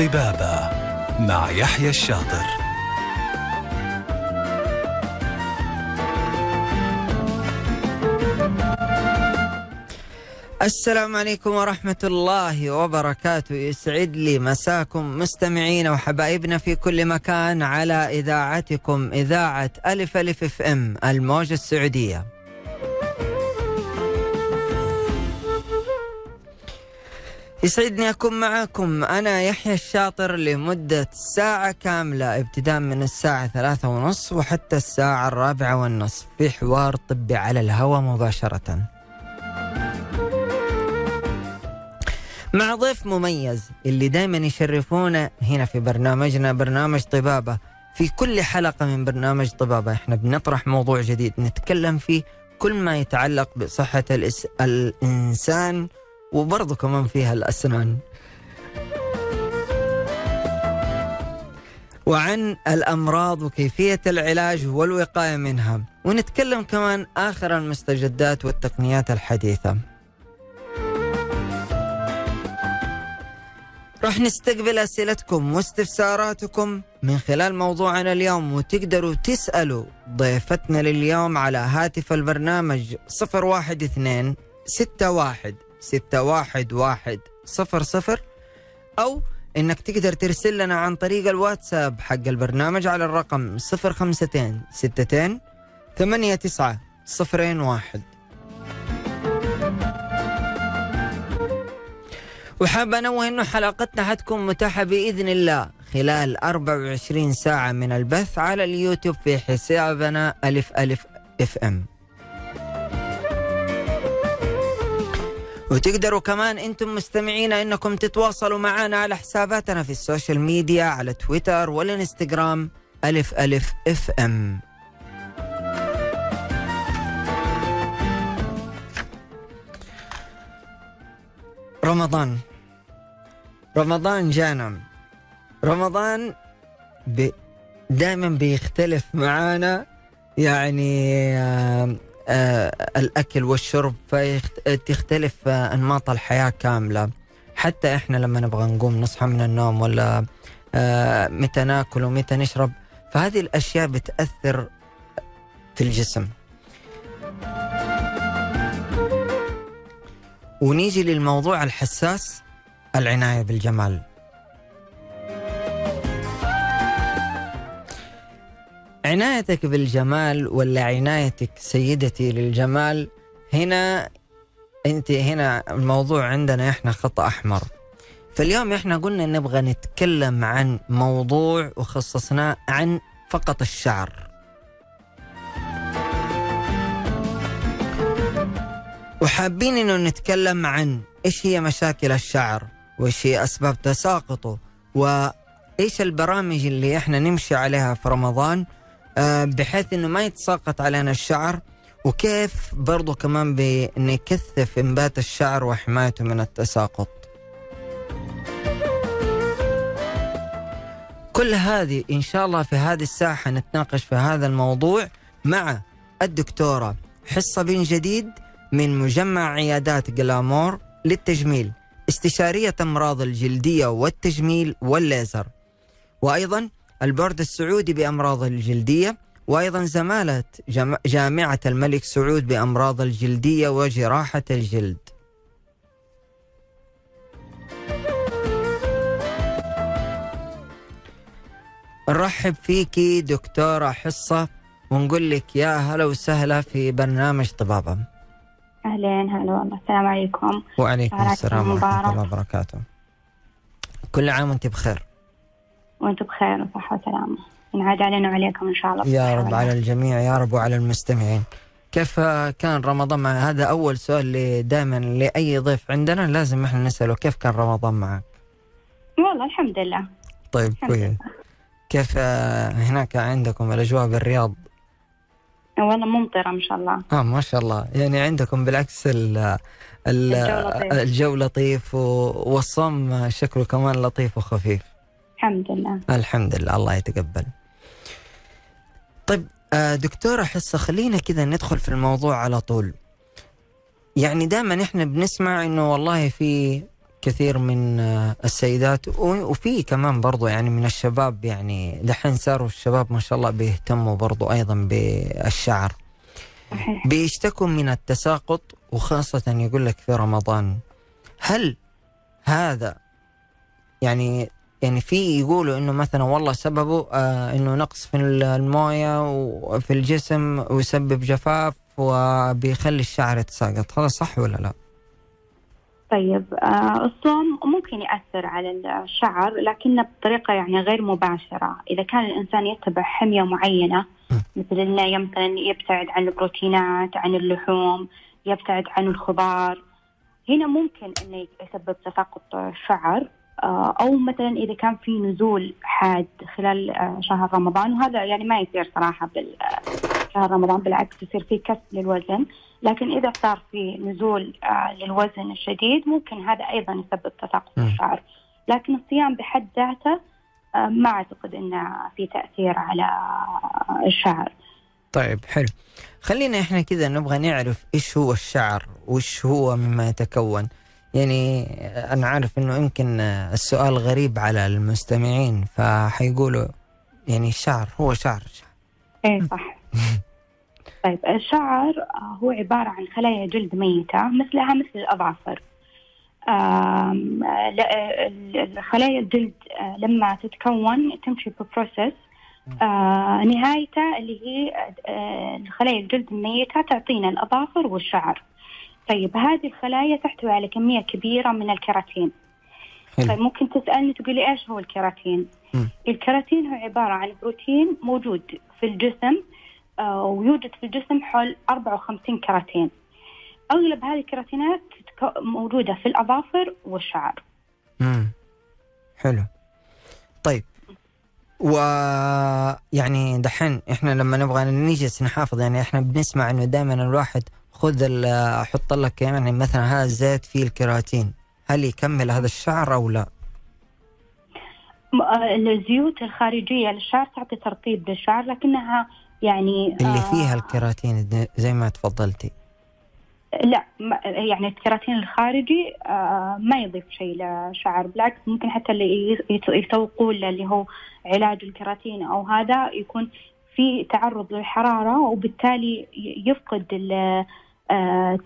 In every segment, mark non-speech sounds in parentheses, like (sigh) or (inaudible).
طبابة مع يحيى الشاطر. السلام عليكم ورحمة الله وبركاته. يسعد لي مساكم مستمعينا وحبايبنا في كل مكان على إذاعتكم إذاعة ألف ألف إف إم الموجة السعودية. يسعدني أكون معكم أنا يحيى الشاطر لمدة ساعة كاملة ابتداء من الساعة ثلاثة ونص وحتى الساعة الرابعة والنصف في حوار طبي على الهواء مباشرةً. مع ضيف مميز اللي دائما يشرفونا هنا في برنامجنا برنامج طبابة. في كل حلقة من برنامج طبابة إحنا بنطرح موضوع جديد نتكلم فيه كل ما يتعلق بصحة الإس... الإنسان وبرضه كمان فيها الأسنان. وعن الأمراض وكيفية العلاج والوقاية منها. ونتكلم كمان آخر المستجدات والتقنيات الحديثة. راح نستقبل أسئلتكم واستفساراتكم من خلال موضوعنا اليوم وتقدروا تسألوا ضيفتنا لليوم على هاتف البرنامج 012 61 611 00 أو إنك تقدر ترسل لنا عن طريق الواتساب حق البرنامج على الرقم 052 62 89 01 وحاب انوه انه حلقتنا حتكون متاحة بإذن الله خلال 24 ساعة من البث على اليوتيوب في حسابنا ألف ألف FM. وتقدروا كمان أنتم مستمعين انكم تتواصلوا معنا على حساباتنا في ال social media على تويتر والانستغرام ألف ألف FM. رمضان رمضان جانا رمضان بي دائما بيختلف معانا يعني آه الأكل والشرب فتختلف آه أنماط الحياة كاملة. حتى إحنا لما نبغى نقوم نصحى من النوم ولا آه متى ناكل ومتى نشرب فهذه الأشياء بتأثر في الجسم. ونيجي للموضوع الحساس العناية بالجمال. عنايتك بالجمال ولا عنايتك سيدتي للجمال؟ هنا انت هنا الموضوع عندنا إحنا خط أحمر. فاليوم إحنا قلنا نبغى نتكلم عن موضوع وخصصناه عن فقط الشعر. وحابين إنه نتكلم عن إيش هي مشاكل الشعر وإيش هي أسباب تساقطه وإيش البرامج اللي إحنا نمشي عليها في رمضان بحيث إنه ما يتساقط علينا الشعر وكيف برضو كمان بنكثف إنبات الشعر وحمايته من التساقط. كل هذه إن شاء الله في هذه الساعة حنتناقش في هذا الموضوع مع الدكتورة حصة بن جديد من مجمع عيادات جلامور للتجميل استشارية أمراض الجلدية والتجميل والليزر. وأيضا البورد السعودي بأمراض الجلدية وأيضا زمالة جامعة الملك سعود بأمراض الجلدية وجراحة الجلد. نرحب فيكي دكتورة حصة ونقول لك يا هلا وسهلا في برنامج طبابة. أهلين هلا والله. السلام عليكم. وعليكم السلام ورحمة الله وبركاته. كل عام وأنت بخير. وأنتم بخير وصحة وسلامة. ينعاد علينا وعليكم إن شاء الله. يا رب على الجميع يا رب وعلى المستمعين. كيف كان رمضان معك؟ هذا أول سؤال دائما لأي ضيف عندنا لازم إحنا نسأله كيف كان رمضان معك؟ والله الحمد لله. طيب كويس. كيف هناك عندكم الأجواء بالرياض؟ والله ممطرة ما شاء الله. آه ما شاء الله. يعني عندكم بالعكس ال ال الجو لطيف. والصوم شكله كمان لطيف وخفيف. الحمد لله. الحمد لله. الله يتقبل. طيب دكتورة حصة خلينا كذا ندخل في الموضوع على طول. يعني دائما إحنا بنسمع إنه والله في كثير من آه، السيدات وفي كمان برضو يعني من الشباب يعني دحين صاروا الشباب ما شاء الله بيهتموا برضو أيضا بالشعر. صحيح. بيشتكوا من التساقط وخاصة يقول لك في رمضان. هل هذا يعني يعني في يقولوا إنه مثلا والله سببه آه إنه نقص في الموية وفي الجسم ويسبب جفاف وبيخلي الشعر يتساقط. هذا صح ولا لا؟ طيب آه الصوم ممكن يأثر على الشعر لكنه بطريقة يعني غير مباشرة. إذا كان الإنسان يتبع حمية معينة مثل إنه مثلا يبتعد عن البروتينات عن اللحوم يبتعد عن الخضار هنا ممكن إنه يسبب تساقط الشعر آه أو مثلا إذا كان في نزول حاد خلال آه شهر رمضان وهذا يعني ما يصير صراحة بالشهر رمضان بالعكس يصير في كسر للوزن. لكن إذا صار في نزول آه للوزن الشديد ممكن هذا أيضا يسبب تساقط. الشعر. لكن الصيام بحد ذاته آه ما أعتقد أنه في تأثير على آه، الشعر. طيب حلو. خلينا إحنا كذا نبغى نعرف إيش هو الشعر وإيش هو مما يتكون. يعني أنا عارف إنه يمكن السؤال غريب على المستمعين فحيقولوا يعني الشعر هو شعر إيه صح. (laughs) طيب الشعر هو عبارة عن خلايا جلد ميتة مثلها مثل الأظافر. الخلايا الجلد آه، لما تتكون تمشي ببروسيس آه، نهايته اللي هي آه، الخلايا الجلد الميتة تعطينا الأظافر والشعر. طيب هذه الخلايا تحتوي على كمية كبيرة من الكيراتين. حلو. طيب ممكن تسألني تقولي إيش هو الكيراتين؟ مم. الكيراتين هو عبارة عن بروتين موجود في الجسم آه، ويوجد في الجسم حول 54 كيراتين. أغلب هذه الكيراتينات موجودة في الأظافر والشعر. امم حلو. طيب و يعني دحين إحنا لما نبغى نجلس نحافظ يعني إحنا بنسمع إنه دائما الواحد خذ أحط لك يعني مثلا هذا الزيت فيه الكيراتين هل يكمل هذا الشعر أو لا؟ آه، الزيوت الخارجية للشعر تعطي ترطيب للشعر لكنها يعني اللي آه، فيها الكيراتين زي ما تفضلتي لا يعني الكيراتين الخارجي آه، ما يضيف شيء للشعر بالعكس ممكن حتى اللي يسوقون له اللي هو علاج الكيراتين أو هذا يكون في تعرض للحرارة وبالتالي يفقد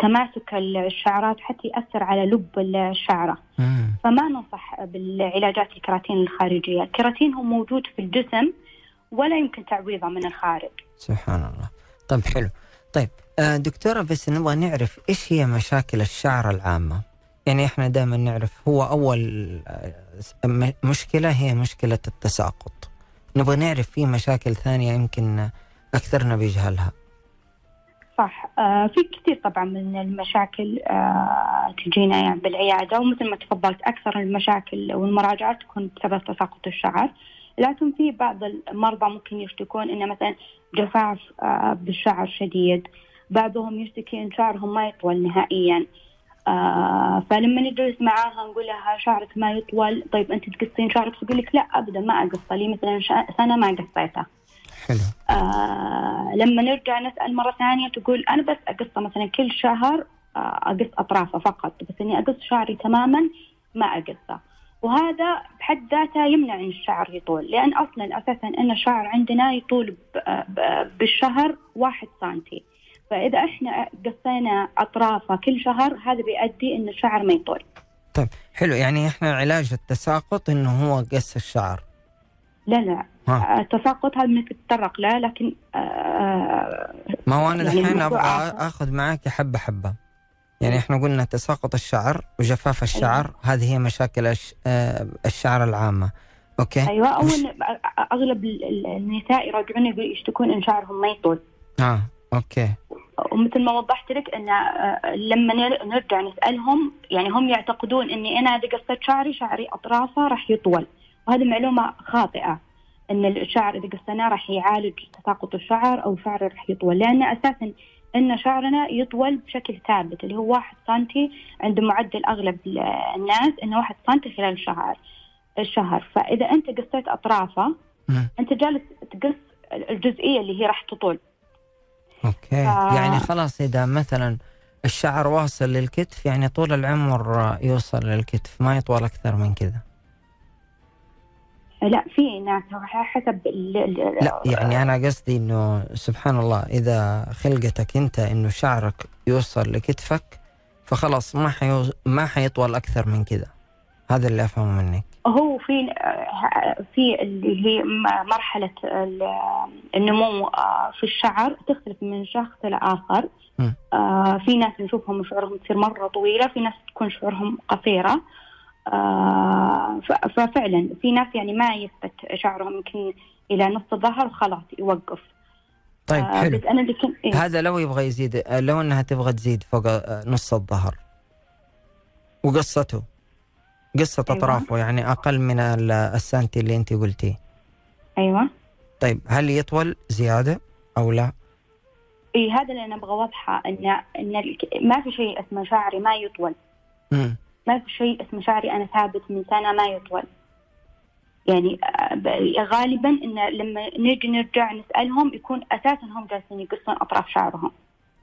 تماسك الشعرات حتى يأثر على لب الشعرة. مم. فما ننصح بالعلاجات الكيراتين الخارجية. الكيراتين هو موجود في الجسم ولا يمكن تعويضه من الخارج. سبحان الله. طيب حلو. طيب آه، دكتورة بس نبغى نعرف إيش هي مشاكل الشعر العامة؟ يعني إحنا دائما نعرف هو آه، م- مشكلة هي مشكلة التساقط. نبغى نعرف في مشاكل ثانية يمكن آه، أكثرنا بيجهلها. صح. آه في كثير طبعا من المشاكل آه تجينا يعني بالعيادة ومثل ما تفضلت أكثر المشاكل والمراجعات تكون بسبب تساقط الشعر. لكن في بعض المرضى ممكن يشتكون إنه مثلا جفاف آه بالشعر شديد. بعضهم يشتكي إن شعرهم ما يطول نهائيا. آه فلما نجلس معاها نقول لها شعرك ما يطول طيب أنت تقصين شعرك؟ تقول لك لا أبدا ما أقصه لي مثلا سنة ما قصيته حلو. آه لما نرجع نسأل مرة ثانية تقول أنا بس أقصة مثلا كل شهر آه أقص أطرافه فقط بس إني أقص شعري تماما ما أقصه. وهذا بحد ذاته يمنع أن الشعر يطول لأن أصلا أساسا أن الشعر عندنا يطول بالشهر واحد سنتي. فإذا إحنا قصينا أطرافه كل شهر هذا بيؤدي أن الشعر ما يطول. طيب حلو. يعني إحنا علاج التساقط إنه هو قص الشعر. لا لا. التساقط هذا بدك تتطرق له لكن آه ما هو أنا يعني دحين الموضوع أبغى. آخذ معاك حبة حبة. يعني إحنا قلنا تساقط الشعر وجفاف الشعر هذه هي مشاكل الش... آه، الشعر العامة. okay؟ أيوه اول مش- أغلب ال- ال- النساء يراجعون يشتكون إن شعرهم ما يطول. آه okay. ومثل ما وضحت لك إن آه، لما نر- نرجع نسألهم يعني هم يعتقدون إني أنا إذا قصيت شعري شعري أطرافه راح يطول. وهذه معلومة خاطئة. أن الشعر إذا قصيناه راح يعالج تساقط الشعر أو شعري راح يطول لأن أساسا أن شعرنا يطول بشكل ثابت اللي هو واحد سنتي عند معدل أغلب ال- الناس إنه واحد سنتي خلال الشهر الشهر. فإذا أنت قصيت أطرافه. أنت جالس تقص الجزئية اللي هي راح تطول. أوكي. ف- يعني خلاص إذا مثلا الشعر واصل للكتف يعني طول العمر يوصل للكتف ما يطول أكثر من كذا. لا في ناس حسب لا يعني أنا قصدي إنه سبحان الله إذا خلقتك أنت إنه شعرك يوصل لكتفك فخلاص ما حيو... ما حيطول أكثر من كذا. هذا اللي أفهمه منك. هو في في اللي هي م- مرحلة ال- النمو آه، في الشعر تختلف من شخص لآخر. م. آه، في ناس نشوفهم شعورهم تصير مرة طويلة في ناس تكون شعورهم قصيرة. آه، ففعلا في ناس يعني ما يثبت شعرهم يمكن إلى نص الظهر وخلاص يوقف طيب آه، حلو أنا اللي كنت إيه؟ هذا لو يبغى يزيد لو إنها تبغى تزيد فوق آه، نص الظهر وقصته قصة أيوة. أطرافه يعني أقل من ال- السنتي اللي أنت قلتيه أيوه طيب هل يطول زيادة أو لا؟ اي هذا اللي أنا أبغى أوضحه ان إن ما في شيء اسمه شعري ما يطول مم. ما في شيء اسمه شعري أنا ثابت من سنة ما يطول. يعني آه، غالبا إن لما نجي نرجع نسألهم يكون أساسا هم جالسين يقصون أطراف شعرهم.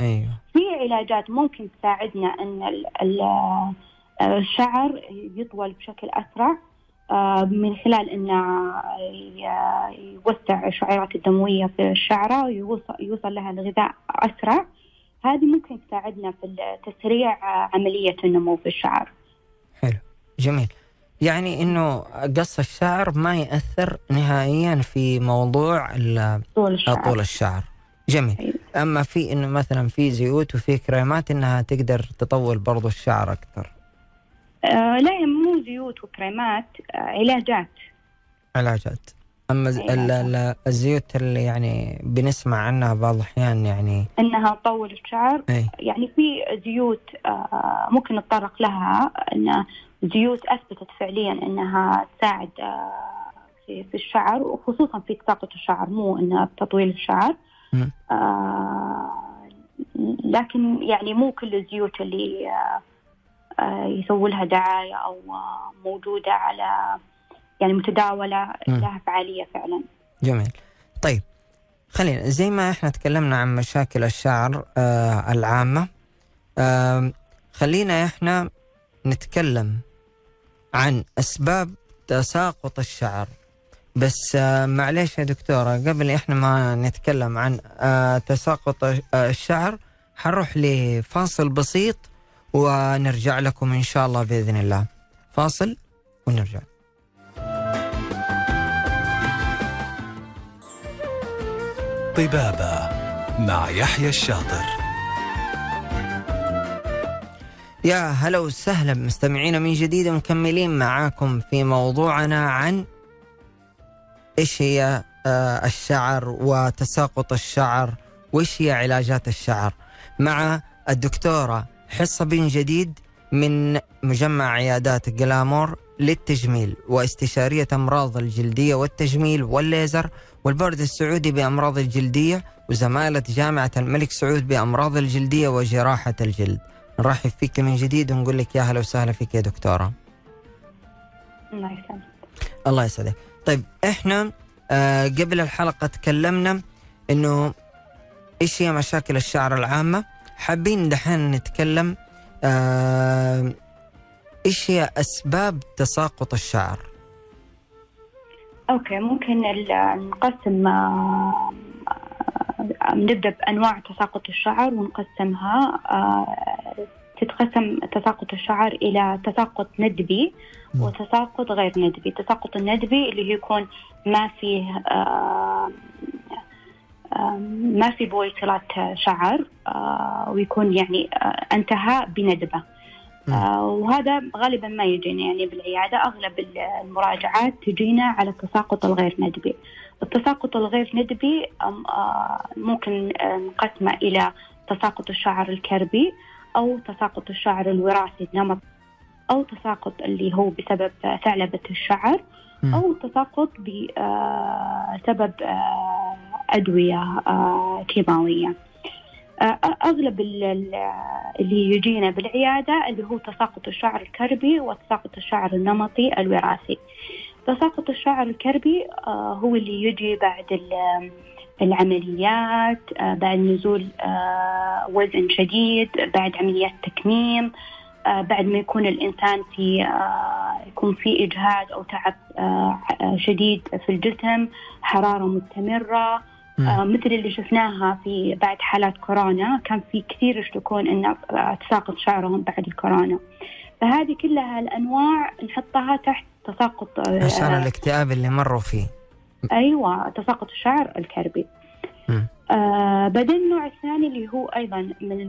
أيوه. في علاجات ممكن تساعدنا ال- آه، الشعر يطول بشكل أسرع آه، من خلال انه يوسع الشعيرات الدموية في الشعرة ويوصل يوصل لها الغذاء أسرع. هذه ممكن تساعدنا في تسريع عملية النمو في الشعر. جميل. يعني إنه قص الشعر ما يأثر نهائيا في موضوع طول الشعر. طول الشعر. جميل. أيوة. أما في إنه مثلا في زيوت وفي كريمات إنها تقدر تطول برضو الشعر أكثر. آه لا مو زيوت وكريمات آه علاجات. علاجات. أما ال- الزيوت اللي يعني بنسمع عنها بعض الأحيان يعني إنها تطول الشعر. أي. يعني في زيوت آه، ممكن نتطرق لها ان زيوت أثبتت فعليا إنها تساعد آه، في في الشعر وخصوصا في تساقط الشعر مو إنها تطويل الشعر. آه، لكن يعني مو كل الزيوت اللي آه، يسووا لها دعاية أو موجودة على يعني متداولة. لها فعالية فعلا جميل طيب خلينا زي ما إحنا تكلمنا عن مشاكل الشعر آه العامة آه خلينا إحنا نتكلم عن أسباب تساقط الشعر. بس آه معليش يا دكتورة قبل إحنا ما نتكلم عن آه تساقط الشعر حنروح لفاصل بسيط ونرجع لكم إن شاء الله بإذن الله. فاصل ونرجع. طبابة مع يحيى الشاطر. يا هلا وسهلا مستمعينا من جديد مكملين معاكم في موضوعنا عن إيش هي آه، الشعر وتساقط الشعر وإيش هي علاجات الشعر؟ مع الدكتورة حصة بن جديد من مجمع عيادات جلامور للتجميل واستشارية أمراض الجلدية والتجميل والليزر والبورد السعودي بأمراض الجلدية وزمالة جامعة الملك سعود بأمراض الجلدية وجراحة الجلد. نرحب فيك من جديد ونقول لك يا هلا وسهلا فيك يا دكتورة. الله يسلمك. الله يسعدك. طيب إحنا آه قبل الحلقة تكلمنا إنه إيش هي مشاكل الشعر العامة؟ حابين دحين نتكلم آه إيش هي أسباب تساقط الشعر؟ أوكي ممكن نقسم آه، آه، نبدأ بأنواع تساقط الشعر ونقسمها آه، تتقسم تساقط الشعر إلى تساقط ندبي. وتساقط غير ندبي. التساقط الندبي اللي يكون ما فيه آه، آه، ما في بويصلات شعر آه، ويكون يعني انتهى بندبة. وهذا غالبا ما يجينا يعني بالعيادة. أغلب المراجعات تجينا على التساقط الغير ندبي. التساقط الغير ندبي ممكن نقسمه إلى تساقط الشعر الكربي أو تساقط الشعر الوراثي النمط أو تساقط اللي هو بسبب آه، ثعلبة الشعر. أو تساقط بسبب أدوية آه، كيماوية آه، أغلب ال- ال- اللي يجينا بالعيادة اللي هو تساقط الشعر الكربي وتساقط الشعر النمطي الوراثي تساقط الشعر الكربي آه، هو اللي يجي بعد العمليات آه، بعد نزول آه، وزن شديد بعد عمليات تكميم آه، بعد ما يكون الإنسان في يكون في إجهاد أو تعب شديد في الجسم حرارة مستمرة مثل اللي شفناها في بعد حالات كورونا كان في كثير يشتكون إن تساقط شعرهم بعد الكورونا. فهذه كلها الأنواع نحطها تحت تساقط عشان الاكتئاب اللي مروا فيه. أيوه تساقط الشعر الكربي. آه بعدين النوع الثاني اللي هو أيضا من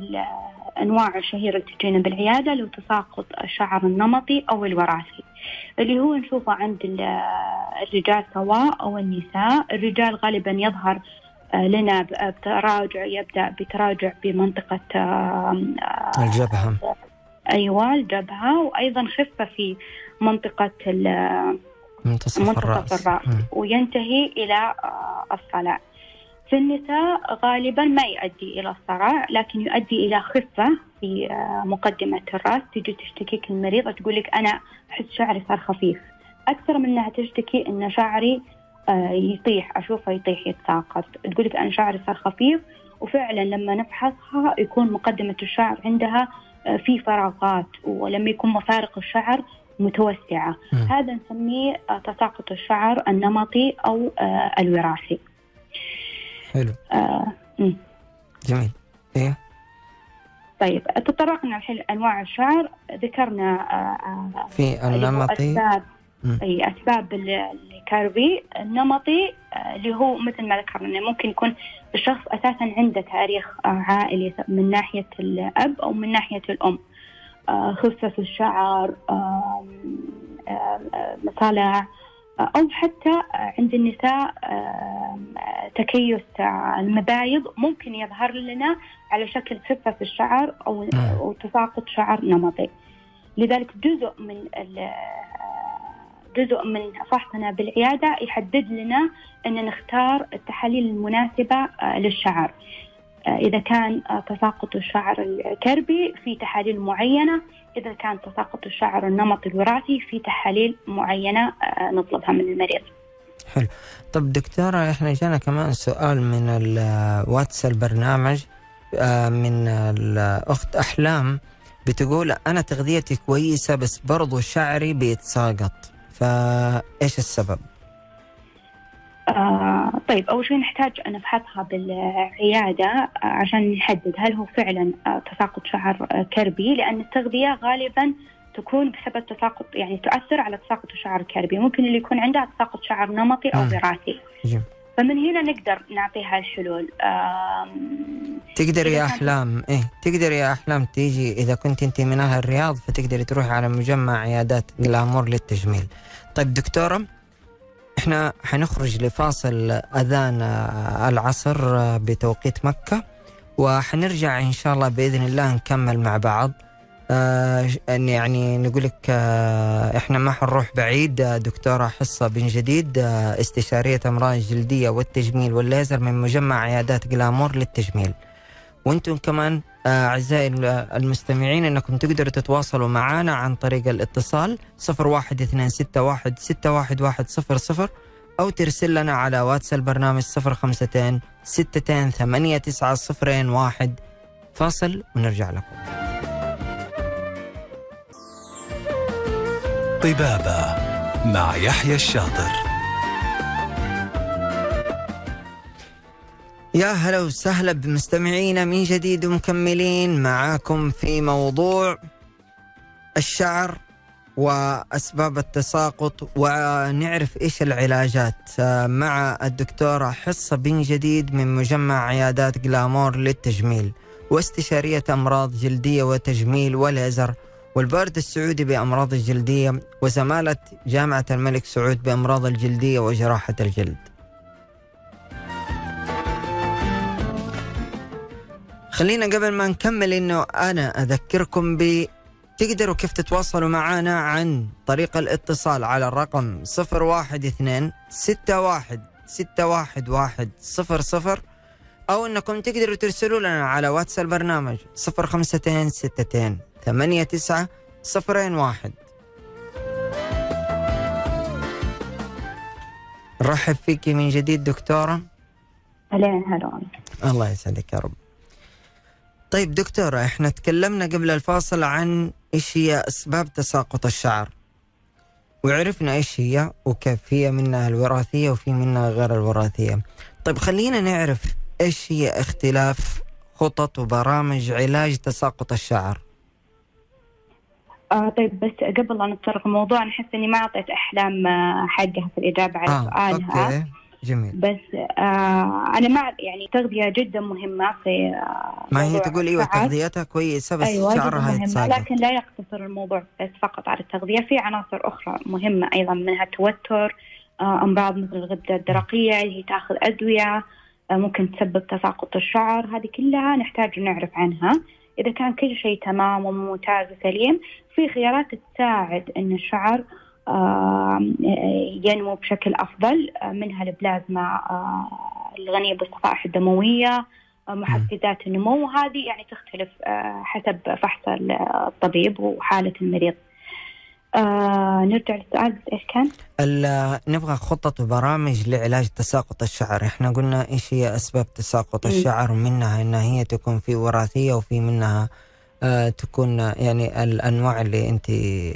الانواع الشهيره اللي تجينا بالعيادة اللي هو تساقط الشعر النمطي أو الوراثي. اللي هو نشوفه عند الرجال سواء أو النساء. الرجال غالبا يظهر آه، لنا بتراجع يبدأ بتراجع بمنطقة آه، الجبهة. أيوه الجبهة. وأيضا خفة في منطقة منتصف, منتصف الرأس, الرأس. وينتهي إلى آه، الصلع في النساء غالبا ما يؤدي إلى الصرع لكن يؤدي إلى خفة في آه، مقدمة الرأس. تيجي تشتكيك المريضه تقول لك أنا أحس شعري صار خفيف. أكثر من إنها تشتكي إن شعري آه، يطيح أشوفه يطيح يتساقط. تقول لك أنا شعري صار خفيف وفعلا لما نفحصها يكون مقدمة الشعر عندها في فراغات ولما يكون مفارق الشعر متوسعة. م. هذا نسميه تساقط الشعر النمطي أو الوراثي. حلو. آه جميل. إيه؟ طيب تطرقنا الحين انواع الشعر. ذكرنا آه, آه، في النمطي. أسباب. أي أسباب الكاربي النمطي آه، اللي هو مثل ما ذكرنا ممكن يكون الشخص أساسا عنده تاريخ آه، عائلي من ناحية الأب أو من ناحية الأم. خفه في الشعر مصالع أو حتى عند النساء تكيس المبايض ممكن يظهر لنا على شكل خفة في الشعر أو أو تساقط شعر نمطي. لذلك جزء من جزء من فحصنا بالعيادة يحدد لنا أن نختار التحاليل المناسبة للشعر. إذا كان تساقط الشعر الكربي في تحاليل معينة إذا كان تساقط الشعر النمطي الوراثي في تحاليل معينة آه، نطلبها من المريض. حلو. طب دكتورة إحنا جانا كمان سؤال من الواتس البرنامج آه، من الأخت أحلام بتقول أنا تغذيتي كويسة بس برضو شعري بيتساقط. فإيش السبب؟ طيب أول شيء نحتاج نفحصها بالعيادة عشان نحدد هل هو فعلا آه تساقط شعر آه كربي لأن التغذية غالبا تكون بسبب تساقط يعني تؤثر على تساقط الشعر الكربي ممكن اللي يكون عندها تساقط شعر نمطي أو وراثي. فمن هنا نقدر نعطيها الحلول. تقدر يا أحلام إيه تقدر يا أحلام تيجي إذا كنت أنت من أهل الرياض فتقدري تروحي على مجمع عيادات جلامور للتجميل. طيب دكتورة إحنا حنخرج لفاصل أذان العصر بتوقيت مكة وحنرجع إن شاء الله بإذن الله نكمل مع بعض. آه يعني نقول لك آه إحنا ما حنروح بعيد آه دكتورة حصة بن جديد آه استشارية أمراض الجلديه والتجميل والليزر من مجمع عيادات جلامور للتجميل. وأنتم كمان أعزائي المستمعين إنكم تقدروا تتواصلوا معنا عن طريق الاتصال 01221 أو ترسل لنا على واتس البرنامج 052 62 ثمانية تسعة صفرين واحد فاصل ونرجع لكم. طبابة مع يحيى الشاطر. يا هلا وسهلا بمستمعينا من جديد ومكملين معاكم في موضوع الشعر وأسباب التساقط ونعرف إيش العلاجات مع الدكتورة حصة بن جديد من مجمع عيادات جلامور للتجميل واستشارية أمراض جلدية وتجميل وليزر والبارد السعودي بأمراض الجلدية وزمالة جامعة الملك سعود بأمراض الجلدية وجراحة الجلد. خلينا قبل ما نكمل إنه أنا أذكركم ب تقدروا كيف تتواصلوا معنا عن طريق الاتصال على الرقم 012 61 611 00 أو إنكم تقدروا ترسلوا لنا على واتس البرنامج 052 62 89 01 نرحب فيك من جديد دكتورة. أهلين هلا الله يسعدك يا رب. طيب دكتورة إحنا تكلمنا قبل الفاصل عن إيش هي أسباب تساقط الشعر. وعرفنا إيش هي وكيف هي منها الوراثية وفي منها غير الوراثية. طيب خلينا نعرف إيش هي اختلاف خطط وبرامج علاج تساقط الشعر. آه طيب بس قبل لا نتطرق الموضوع أحس إني ما أعطيت أحلام آه، حقها في الإجابة على آه سؤالها. أوكي. جميل. بس آه أنا مع يعني تغذية جدا مهمة في آه ما هي تقول أيوه. تغذيتها كويسة بس أيوة شعرها يتساقط لكن لا يقتصر الموضوع بس فقط على التغذية. في عناصر أخرى مهمة أيضا منها التوتر آه، أمراض مثل الغدة الدرقية اللي هي تأخذ أدوية آه، ممكن تسبب تساقط الشعر. هذه كلها نحتاج نعرف عنها. إذا كان كل شيء تمام وممتاز وسليم في خيارات تساعد أن الشعر آه، ينمو بشكل أفضل آه، منها البلازما آه، الغنية بالصفائح الدموية آه، محفزات النمو هذه يعني تختلف حسب فحص الطبيب وحالة المريض آه نرجع للسؤال إيش كان؟ نبغى خطط وبرامج لعلاج تساقط الشعر إحنا قلنا إيش هي أسباب تساقط. الشعر منها انها هي تكون في وراثية وفي منها آه تكون يعني الأنواع اللي أنت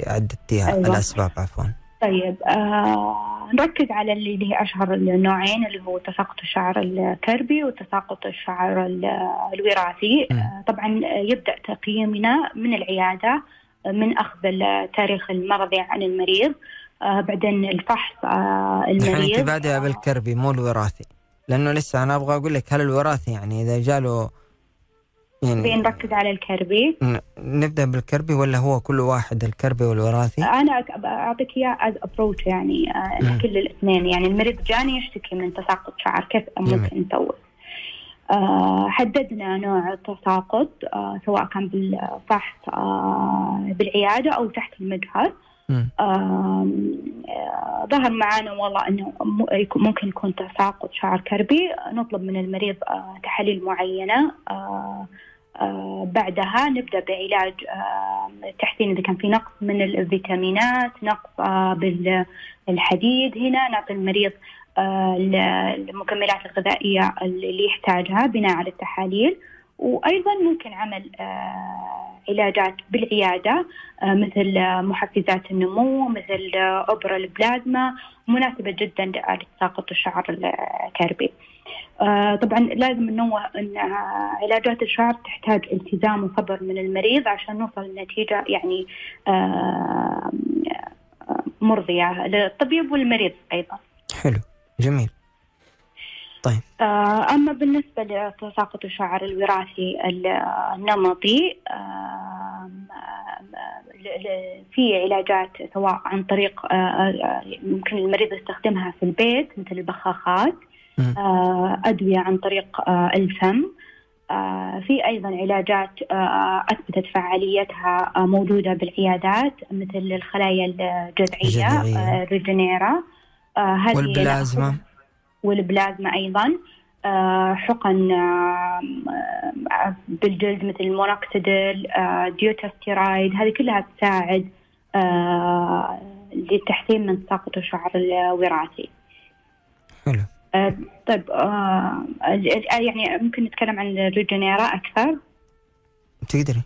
عددتيها أيوة. الأسباب عفوا. طيب آه نركز على اللي هي أشهر النوعين اللي هو تساقط الشعر الكربي وتساقط الشعر ال- الوراثي. آه طبعا يبدأ تقييمنا من العيادة آه، من أخذ التاريخ المرضي عن المريض. آه بعدين الفحص آه نحن أنت المريض. بادئة بالكربي مو الوراثي. لأنه لسه أنا أبغى أقول لك هل الوراثي يعني إذا جاله يعني نركز على الكربي نبدأ بالكربي ولا هو كل واحد الكربي والوراثي؟ أنا أعطيك إياه as approach يعني آه، مم. كل الاثنين يعني المريض جاني يشتكي من تساقط شعر كيف. ممكن نسوي آه، حددنا نوع التساقط آه، سواء كان بالفحص آه، بالعيادة أو تحت المجهر ظهر معنا والله إنه ممكن يكون تساقط شعر كربي. نطلب من المريض آه، تحاليل معينة. آه، آه، بعدها نبدأ بعلاج تحسين إذا كان في نقص من الفيتامينات نقص بالحديد. هنا نعطي المريض ال- المكملات الغذائية اللي يحتاجها بناء على التحاليل. وأيضا ممكن عمل آه، علاجات بالعيادة آه، مثل آه، محفزات النمو مثل آه، ابر البلازما مناسبة جدا لتساقط الشعر الكربي. طبعا لازم ننوه إن علاجات الشعر تحتاج التزام وصبر من المريض عشان نوصل لنتيجة يعني مرضية للطبيب والمريض أيضا. حلو جميل آه، أما بالنسبة لتساقط الشعر الوراثي النمطي ل- ل- في علاجات سواء عن طريق آه، آه، ممكن المريض يستخدمها في البيت مثل البخاخات. آه، أدوية عن طريق آه، الفم آه، في أيضا علاجات آه، أثبتت فعاليتها آه، موجودة بالعيادات مثل الخلايا الجذعية. آه، آه، هذه والبلازما والبلازما أيضا. آه، حقن آه، آه، بالجلد مثل المونوكسيديل آه، dutasteride هذه كلها تساعد آه، للتحسين من تساقط الشعر الوراثي. حلو. آه، طيب آه، يعني ممكن نتكلم عن ال Regenera أكثر؟ تقدري.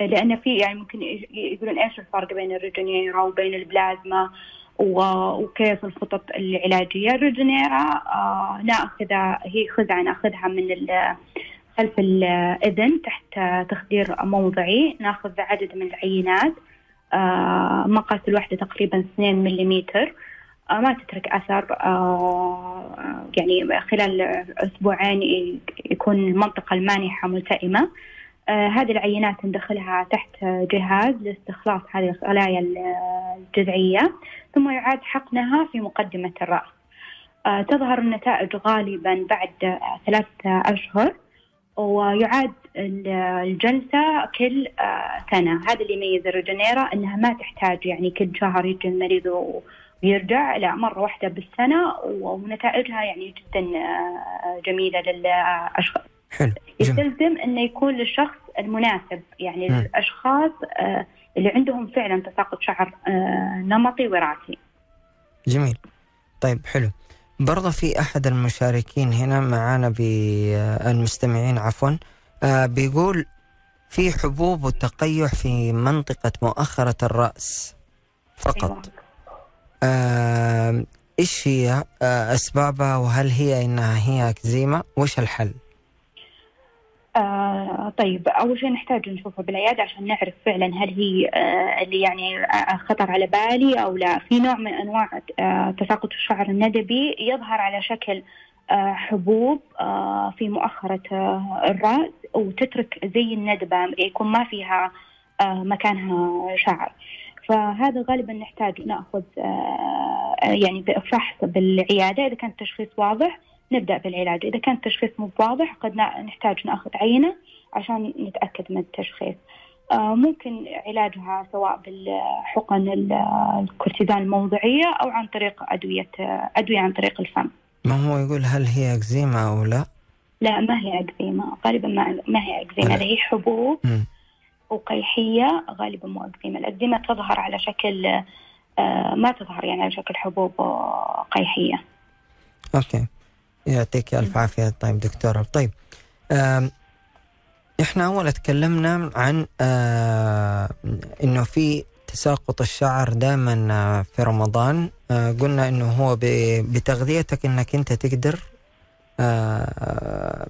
لأن في يعني ممكن يقولون إيش الفرق بين الريجينيرا وبين البلازما؟ و- وكيف الخطط العلاجية. الريجينيرا آه نأخذها هي خزعة نأخذها من خلف الإذن تحت تخدير موضعي. نأخذ عدد من العينات آه مقاس الوحدة تقريبا 2 ملم آه ما تترك أثر يعني خلال أسبوعين يكون المنطقة المانحة ملتئمة. هذه العينات ندخلها تحت جهاز لاستخلاص هذه الخلايا الجذعية ثم يعاد حقنها في مقدمة الرأس. آه تظهر النتائج غالبا بعد آه ثلاثة أشهر ويعاد ال- الجلسة كل آه سنة. هذا اللي يميز الريجنيرا أنها ما تحتاج يعني كل شهر يجي المريض ويرجع لا مرة واحدة بالسنة ونتائجها يعني جدا آه جميلة للأشخاص. حلو يستلزم إنه يكون للشخص المناسب. يعني مم. الاشخاص آه، اللي عندهم فعلا تساقط شعر آه، نمطي وراثي. جميل. طيب حلو. برضه في أحد المشاركين هنا معانا بالمستمعين عفوا آه، بيقول في حبوب وتقيح في منطقة مؤخرة الرأس فقط. أيوة. إيش هي أسبابها؟ وهل هي إنها هي أكزيما؟ وإيش الحل؟ طيب أول شيء نحتاج نشوفها بالعيادة عشان نعرف فعلا هل هي آه اللي يعني آه خطر على بالي أو لا. في نوع من أنواع آه تساقط الشعر الندبي يظهر على شكل حبوب في مؤخرة الرأس وتترك زي الندبة يكون ما فيها مكانها شعر. فهذا غالبا نحتاج نأخذ يعني فحص بالعيادة. إذا كان التشخيص واضح نبدأ بالعلاج، إذا كان التشخيص مو واضح قد نحتاج نأخذ عينة عشان نتأكد من التشخيص. آه ممكن علاجها سواء بالحقن ال- الكورتيزون الموضعية أو عن طريق ادويه آه، أدوية عن طريق الفم. ما هو يقول هل هي أكزيما أو لا؟ لا ما هي إكزيما، غالبا ما ما هي. هذه هي حبوب. وقيحية غالبا مو أكزيما الأكزيما تظهر على شكل آه، ما تظهر يعني على شكل حبوب قيحية أوكي يعطيك ألف عافية. طيب دكتورة طيب آم، إحنا أول تكلمنا عن آه إنه في تساقط الشعر دائما في رمضان. آه قلنا إنه هو بتغذيتك إنك أنت تقدر آه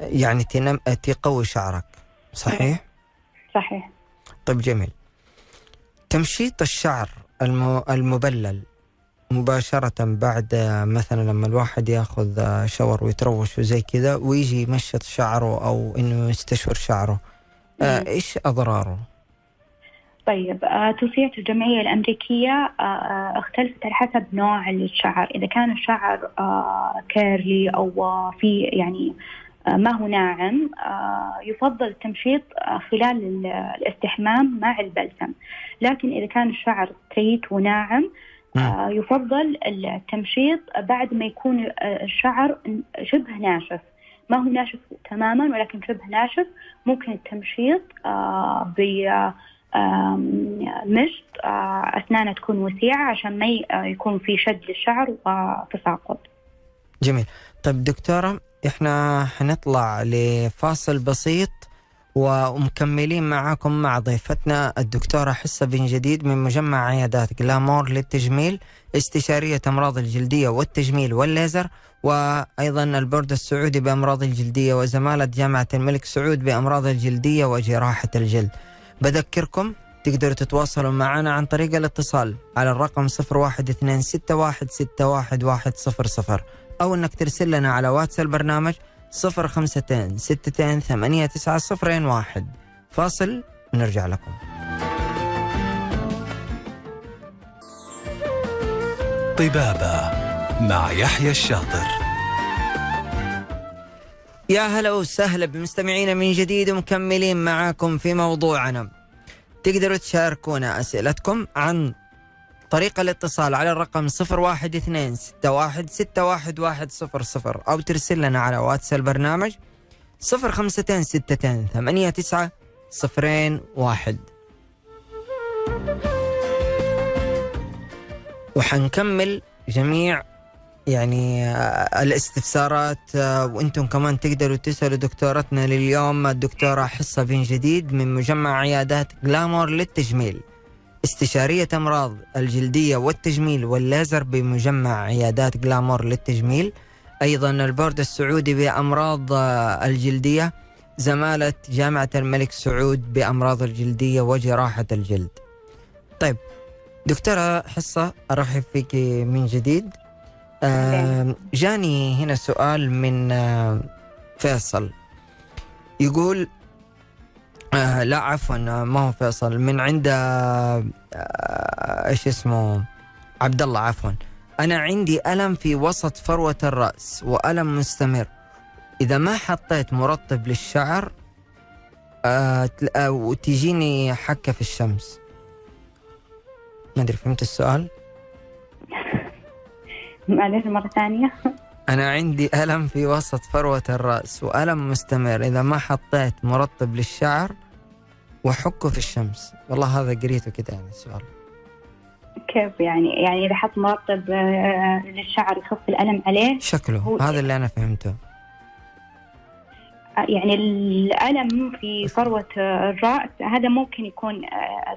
يعني تنم تقوي شعرك. صحيح؟ صحيح. طيب جميل. تمشيط الشعر الم- المبلل مباشرة بعد مثلا لما الواحد يأخذ shower ويتروش وزي كذا ويجي يمشط شعره أو إنه يستشور شعره آه. إيش أضراره؟ طيب آه، توصيات الجمعية الأمريكية آه، آه، اختلفت على حسب نوع الشعر إذا كان الشعر آه، curly أو في يعني آه، ما هو ناعم آه، يفضل التمشيط خلال ال- الاستحمام مع البلسم لكن إذا كان الشعر ستريت وناعم. آه، يفضل التمشيط بعد ما يكون آه، الشعر شبه ناشف. ما هو ناشف تماما ولكن شبه ناشف. ممكن التمشيط آه، ب مشط أسنانه تكون وسيعة عشان ما يكون في شد للشعر وتساقط. جميل. طيب دكتورة إحنا حنطلع لفاصل بسيط. ومكملين معاكم مع ضيفتنا الدكتورة حصة بن جديد من مجمع عيادات جلامور للتجميل استشارية أمراض الجلدية والتجميل والليزر وأيضا البورد السعودي بأمراض الجلدية وزمالة جامعة الملك سعود بأمراض الجلدية وجراحة الجلد. بذكركم تقدروا تتواصلوا معنا عن طريق الاتصال على الرقم 0126161100 أو أنك ترسل لنا على واتس البرنامج 052 62 8 9 0 1 فاصل ونرجع لكم. طبابة مع يحيى الشاطر. يا هلا وسهلا بمستمعينا من جديد ومكملين معاكم في موضوعنا. تقدروا تشاركونا أسئلتكم عن طريق الاتصال على الرقم 012 61 61100 أو ترسل لنا على واتس البرنامج 052 62 89 صفرين واحد. وحنكمل جميع يعني آه، الاستفسارات آه، وأنتم كمان تقدروا تسألوا دكتورتنا لليوم الدكتورة حصة بن جديد من مجمع عيادات جلامور للتجميل. استشارية أمراض الجلدية والتجميل والليزر بمجمع عيادات جلامور للتجميل. أيضا البورد السعودي بأمراض آه، الجلدية زمالة جامعة الملك سعود بأمراض الجلدية وجراحة الجلد. طيب دكتورة حصة أرحب فيك من جديد. آه، جاني هنا سؤال من فيصل. يقول آه لا عفوا آه، ما هو فيصل. من عند آه، آه، إيش اسمه؟ عبد الله عفوا. أنا عندي ألم في وسط فروة الرأس وألم مستمر. إذا ما حطيت مرطب للشعر آه آه، وتجيني حكة في الشمس. ما أدري فهمت السؤال؟ (laughs) معلش مرة ثانية. أنا عندي ألم في وسط فروة الرأس وألم مستمر. إذا ما حطيت مرطب للشعر وحكه في الشمس. والله هذا قريته كده يعني السؤال كيف يعني؟ يعني إذا حط مرطب آه، للشعر يخف الألم عليه شكله هذا اللي أنا فهمته. آه، يعني الألم في فروه آه، الرأس هذا ممكن يكون آه،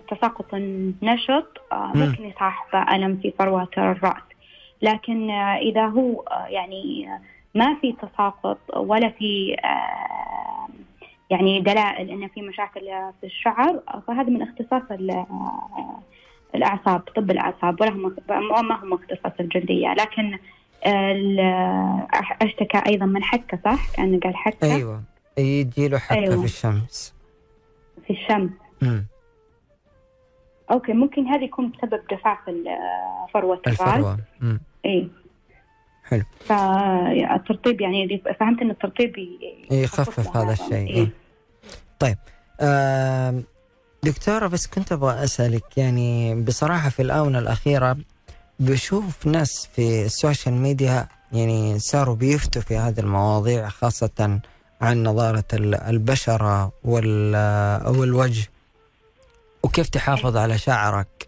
آه، مم. ممكن يصاحبه ألم في فروه الرأس. لكن آه، إذا هو آه، يعني آه، ما في تساقط ولا في آه، يعني دلائل إن في مشاكل في الشعر فهذا من اختصاص ال- الأعصاب طب الأعصاب ولا ما هم اختصاص الجلدية لكن أشتكى أيضا من حكة صح؟ كان قال حكة أيوه يجي له حكة أيوة. في الشمس في الشمس مم. أوكي ممكن هذا يكون بسبب جفاف فروة الفروة. إي حلو. فالترطيب يعني فهمت إن الترطيب ي- يخفف هذا الشيء إيه. إيه. طيب آم، دكتورة بس كنت أبغى أسألك يعني بصراحة في الآونة الأخيرة بشوف ناس في ال social media يعني صاروا بيفتوا في هذه المواضيع خاصة عن نضارة ال- البشرة وال- أو الوجه وكيف تحافظ على شعرك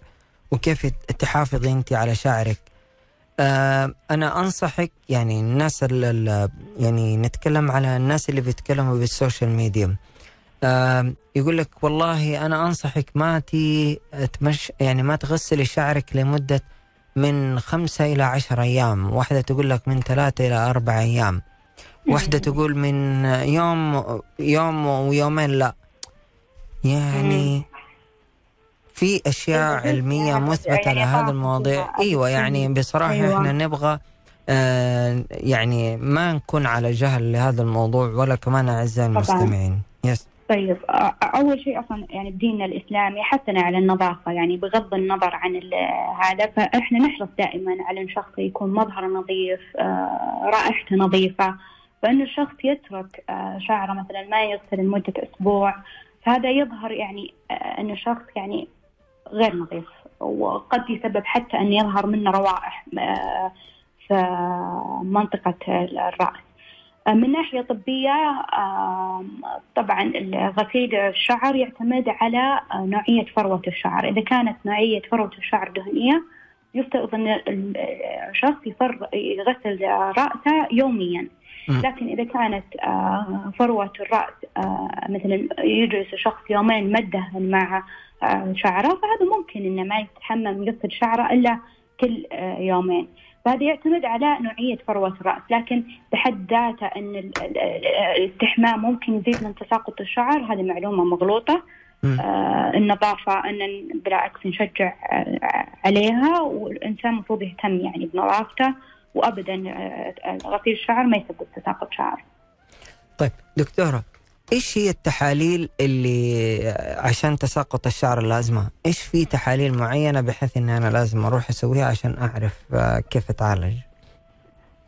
وكيف تحافظي أنت على شعرك آه أنا أنصحك يعني الناس ال- ال- يعني نتكلم على الناس اللي بيتكلموا بال social media. آه يقول لك والله أنا أنصحك ما تي تمش يعني ما تغسلي شعرك لمدة من خمسة إلى عشر أيام. واحدة تقول لك من ثلاثة إلى أربع أيام. واحدة تقول من يوم يوم ويومين لا. يعني في أشياء أيوة، علمية يعني مثبتة يعني لهذه ضعف المواضيع. أيوة يعني بصراحة أيوة. إحنا نبغى آه يعني ما نكون على جهل لهذا الموضوع ولا كمان أعزائي طبعاً. المستمعين يس طيب أ- أول شيء أصلا يعني بديننا الإسلامي حثنا على النظافة يعني بغض النظر عن هذا فإحنا نحرص دائما على إن شخص يكون مظهره نظيف آه، رائحته نظيفة فإن الشخص يترك آه، شعره مثلا ما يغسل لمدة أسبوع فهذا يظهر يعني آه، إن الشخص يعني غير نظيف وقد يسبب حتى أن يظهر منه روائح آه، في منطقة الرأس. من ناحية طبية آم، طبعا غسيل الشعر يعتمد على آه، نوعية فروة الشعر. إذا كانت نوعية فروة الشعر دهنية يفترض أن ال- الشخص يفر يغسل رأسه يوميا. لكن إذا كانت آه، فروة الرأس آه، مثلا يجلس الشخص يومين ما دهن مع آه، شعره. فهذا ممكن إنه ما يتحمم يغسل شعره إلا كل آه، يومين. فهذا يعتمد على نوعية فروة الرأس. لكن بحد ذاته أن ال- ال- ال- الاستحمام ممكن يزيد من تساقط الشعر. هذه معلومة مغلوطة. آه النظافة أن بالعكس نشجع آه عليها. والإنسان المفروض يهتم يعني بنظافته. وأبدا آه غسيل الشعر ما يسبب تساقط شعر. طيب دكتورة إيش هي التحاليل اللي عشان تساقط الشعر اللازمة؟ إيش في تحاليل معينة بحيث إني أنا لازم أروح أسويها عشان أعرف آه، كيف أتعالج؟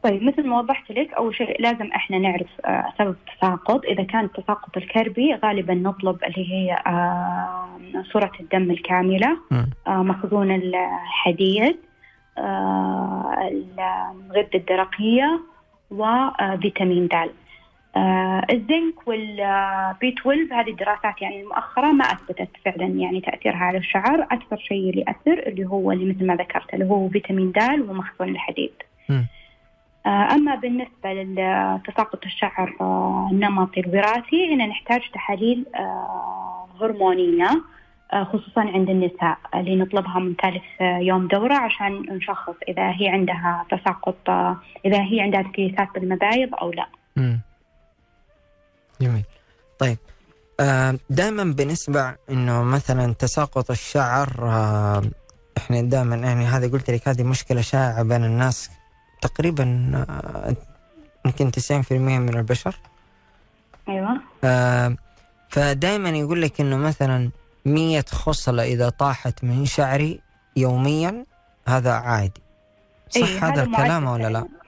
طيب مثل ما وضحت لك أول شيء لازم إحنا نعرف آه سبب التساقط إذا كان التساقط الكربي غالبا نطلب اللي هي آه صورة الدم. آه، مخزون الحديد آه، الغدة الدرقية وفيتامين د آه، الزنك والبي 12 هذه الدراسات يعني المؤخرة ما أثبتت فعلا يعني تأثيرها على الشعر أكثر شيء اللي يأثر اللي هو اللي مثل ما ذكرت اللي هو فيتامين د ومخزون الحديد. آه، أما بالنسبة لتساقط الشعر آه، النمطي الوراثي هنا نحتاج تحاليل آه، هرمونية آه، خصوصا عند النساء اللي نطلبها من ثالث آه، يوم دورة عشان نشخص إذا هي عندها تساقط إذا هي عندها تكيسات بالمبايض أو لا مم. جميل. طيب دائما بنسمع إنه مثلا تساقط الشعر آه، إحنا دائما يعني هذه قلت لك هذه مشكلة شائعة بين الناس تقريبا آه، يمكن 90% من البشر. أيوة. آه، فدائما يقول لك إنه مثلا 100 خصلة إذا طاحت من شعري يوميا هذا عادي. صح هذا الكلام معدل ولا لا؟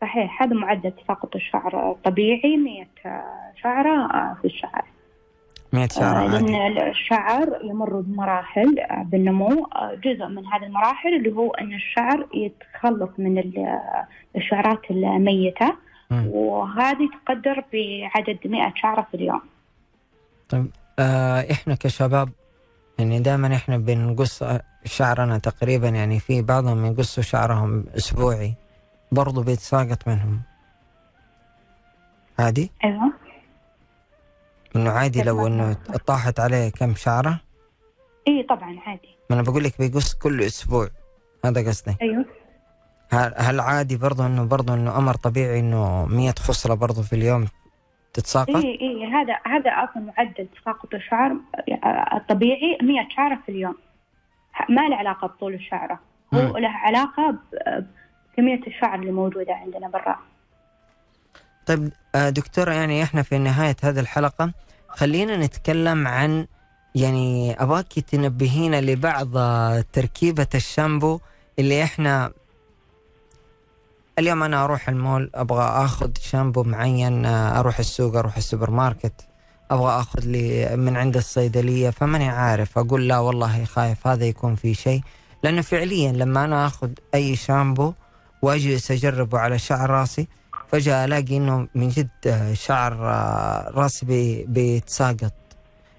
صحيح هذا معدل تساقط الشعر الطبيعي 100 آه، شعرة آه، في الشعر 100 شعر آه، عادي. لأن الشعر يمر بمراحل آه، بالنمو. آه، جزء من هذه المراحل اللي هو أن الشعر يتخلص من ال- الشعرات الميتة. وهذه تقدر بعدد 100 شعرة في اليوم. طيب آه إحنا كشباب يعني دائما إحنا بنقص شعرنا تقريبا يعني في بعضهم يقصوا شعرهم أسبوعي. برضو بيتساقط منهم. عادي أيوه. إنه عادي لو كيف إنه؟ طاحت عليه كم شعرة؟ اي طبعا عادي. ما أنا بقول لك بيقص كل أسبوع. هذا قصدي. أيوه. هل عادي برضو انه برضو إنه أمر طبيعي إنه 100 خصله برضو في اليوم تتساقط؟ اي اي هذا هذا أصلا معدل تساقط الشعر الطبيعي 100 شعرة في اليوم. ما له علاقة بطول الشعرة. هو. له علاقة ب- بكميه الشعر اللي موجودة عندنا بالراس طيب آه، دكتورة يعني إحنا في نهاية هذه الحلقة خلينا نتكلم عن يعني ابغاك تنبهينا لبعض آه، تركيبة الشامبو اللي إحنا اليوم أنا أروح المول أبغى آخذ شامبو معين آه، أروح السوق أروح السوبر ماركت أبغى آخذ لي من عند الصيدلية فماني عارف أقول لا والله خايف هذا يكون في شيء لأنه فعليا لما أنا آخذ أي شامبو واجلس اجربه على شعر راسي فجأة ألاقي إنه من جد آه، شعر آه، راسي بي- بيتساقط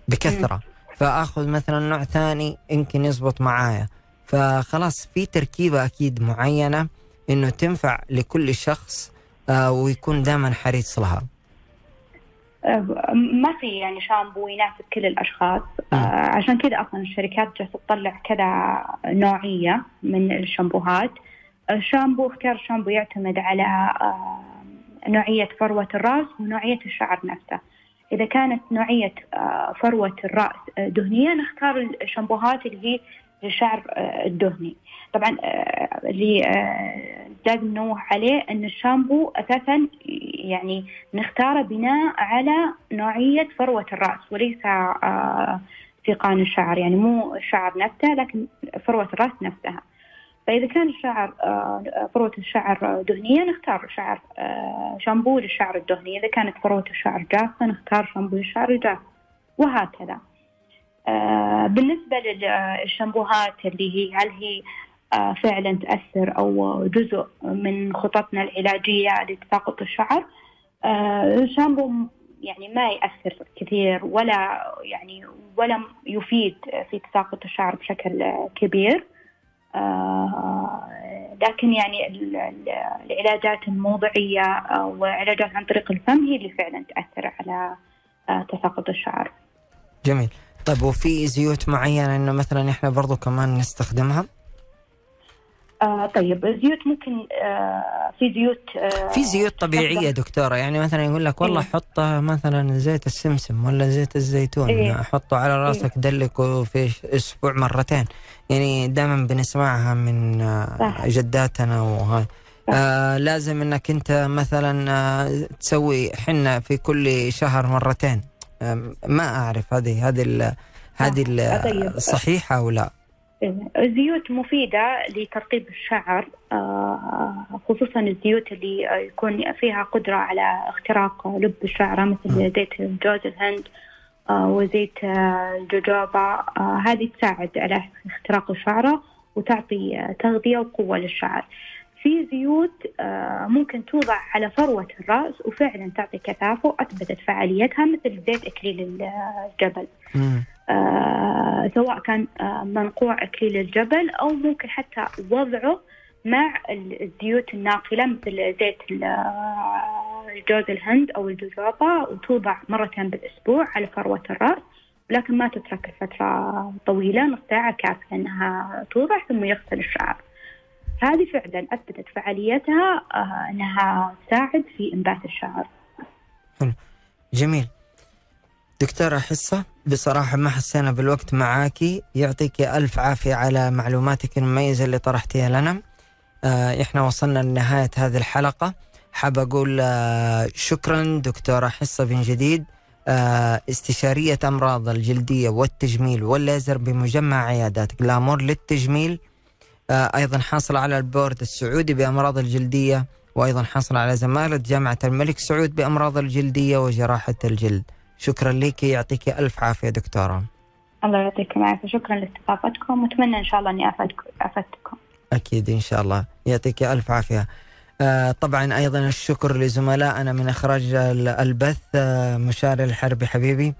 بكثرة. فآخذ مثلا نوع ثاني يمكن يزبط معايا. فخلاص في تركيبة أكيد معينة إنه تنفع لكل شخص آه، ويكون دائما حريص لها. ما في يعني شامبو يناسب كل الأشخاص. آه، عشان كذا أصلا الشركات جالسه تطلع كذا نوعية من الشامبوهات. الشامبو اختيار شامبو يعتمد على آه، نوعية فروة الرأس ونوعية الشعر نفسه. إذا كانت نوعية آه، فروة الرأس آه، دهنية نختار الشامبوهات اللي هي للشعر الدهني. طبعا اللي لازم نوه عليه إن الشامبو أساسا يعني نختاره بناء على نوعية فروة الرأس وليس سيقان الشعر. يعني مو الشعر نفسه لكن فروة الرأس نفسها. فإذا كان الشعر آه، فروة الشعر دهنية نختار شعر آه، شامبو للشعر الدهني. إذا كانت فروة الشعر جافة نختار شامبو للشعر الجاف. وهكذا. آه، بالنسبة للشامبوهات اللي هي هل هي آه، فعلا تأثر أو جزء من خططنا العلاجية لتساقط الشعر؟ آه، الشامبو يعني ما يأثر كثير ولا يعني ولا يفيد في تساقط الشعر بشكل آه، كبير. آه، لكن يعني ال- ال- العلاجات الموضعية أو علاجات عن طريق الفم هي اللي فعلا تأثر على آه، تساقط الشعر. جميل. طيب وفي زيوت معينة إنه مثلا إحنا برضو كمان نستخدمها؟ آه طيب الزيوت ممكن آه في زيوت آه في زيوت طبيعية دكتورة يعني مثلا يقول لك والله إيه. حط مثلا زيت السمسم ولا زيت الزيتون إيه. حطه على راسك دلكه في أسبوع مرتين يعني دائما بنسمعها من آه،. جداتنا وهاي. آه لازم إنك أنت مثلا آه تسوي حنة في كل شهر مرتين آه ما أعرف هذه هذه هذه طيب. صحيحة أو لا الزيوت مفيدة لترطيب الشعر آه، خصوصا الزيوت اللي آه، يكون فيها قدرة على اختراق لب الشعرة مثل زيت جوز الهند آه، وزيت الجوجوبا هذه تساعد على اختراق الشعرة وتعطي تغذية وقوة للشعر. في زيوت ممكن توضع على فروة الرأس وفعلا تعطي كثافة وأثبتت فعاليتها مثل زيت إكليل الجبل. آه، سواء كان آه، منقوع أكليل الجبل أو ممكن حتى وضعه مع ال- الزيوت الناقلة مثل زيت ال- آه، الهند أو الجوجوبا وتوضع مرتين بالأسبوع على فروة الرأس لكن ما تترك لفترة طويلة نص ساعة كافية إنها توضع ثم يغسل الشعر. هذه فعلا أثبتت فعاليتها آه، إنها تساعد في إنبات الشعر. جميل دكتورة حصة بصراحة ما حسينا بالوقت معاكي يعطيك ألف عافية على معلوماتك المميزة اللي طرحتيها لنا. آه إحنا وصلنا لنهاية هذه الحلقة. حاب أقول آه شكرا دكتورة حصة بن جديد. آه استشارية أمراض الجلدية والتجميل والليزر بمجمع عيادات جلامور للتجميل. آه أيضا حاصل على البورد السعودي بأمراض الجلدية وأيضا حصل على زمالة جامعة الملك سعود بأمراض الجلدية وجراحة الجلد. شكرا لك يعطيك ألف عافية دكتورة. الله يعطيكم العافية. شكرا لاستضافتكم وأتمنى إن شاء الله إني افدكم أفدتكم. أكيد إن شاء الله. يعطيك ألف عافية. آه طبعا أيضا الشكر لزملائنا من إخراج ال- البث آه مشاري الحربي حبيبي.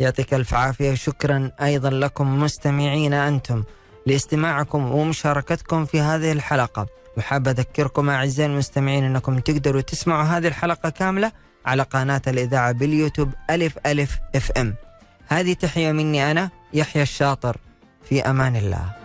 يعطيك ألف عافية. شكرا أيضا لكم مستمعينا أنتم لاستماعكم ومشاركتكم في هذه الحلقة. وحاب أذكركم أعزائي المستمعين أنكم تقدروا تسمعوا هذه الحلقة كاملة على قناة الإذاعة باليوتيوب ألف ألف أف أم. هذه تحية مني أنا يحيى الشاطر. في أمان الله.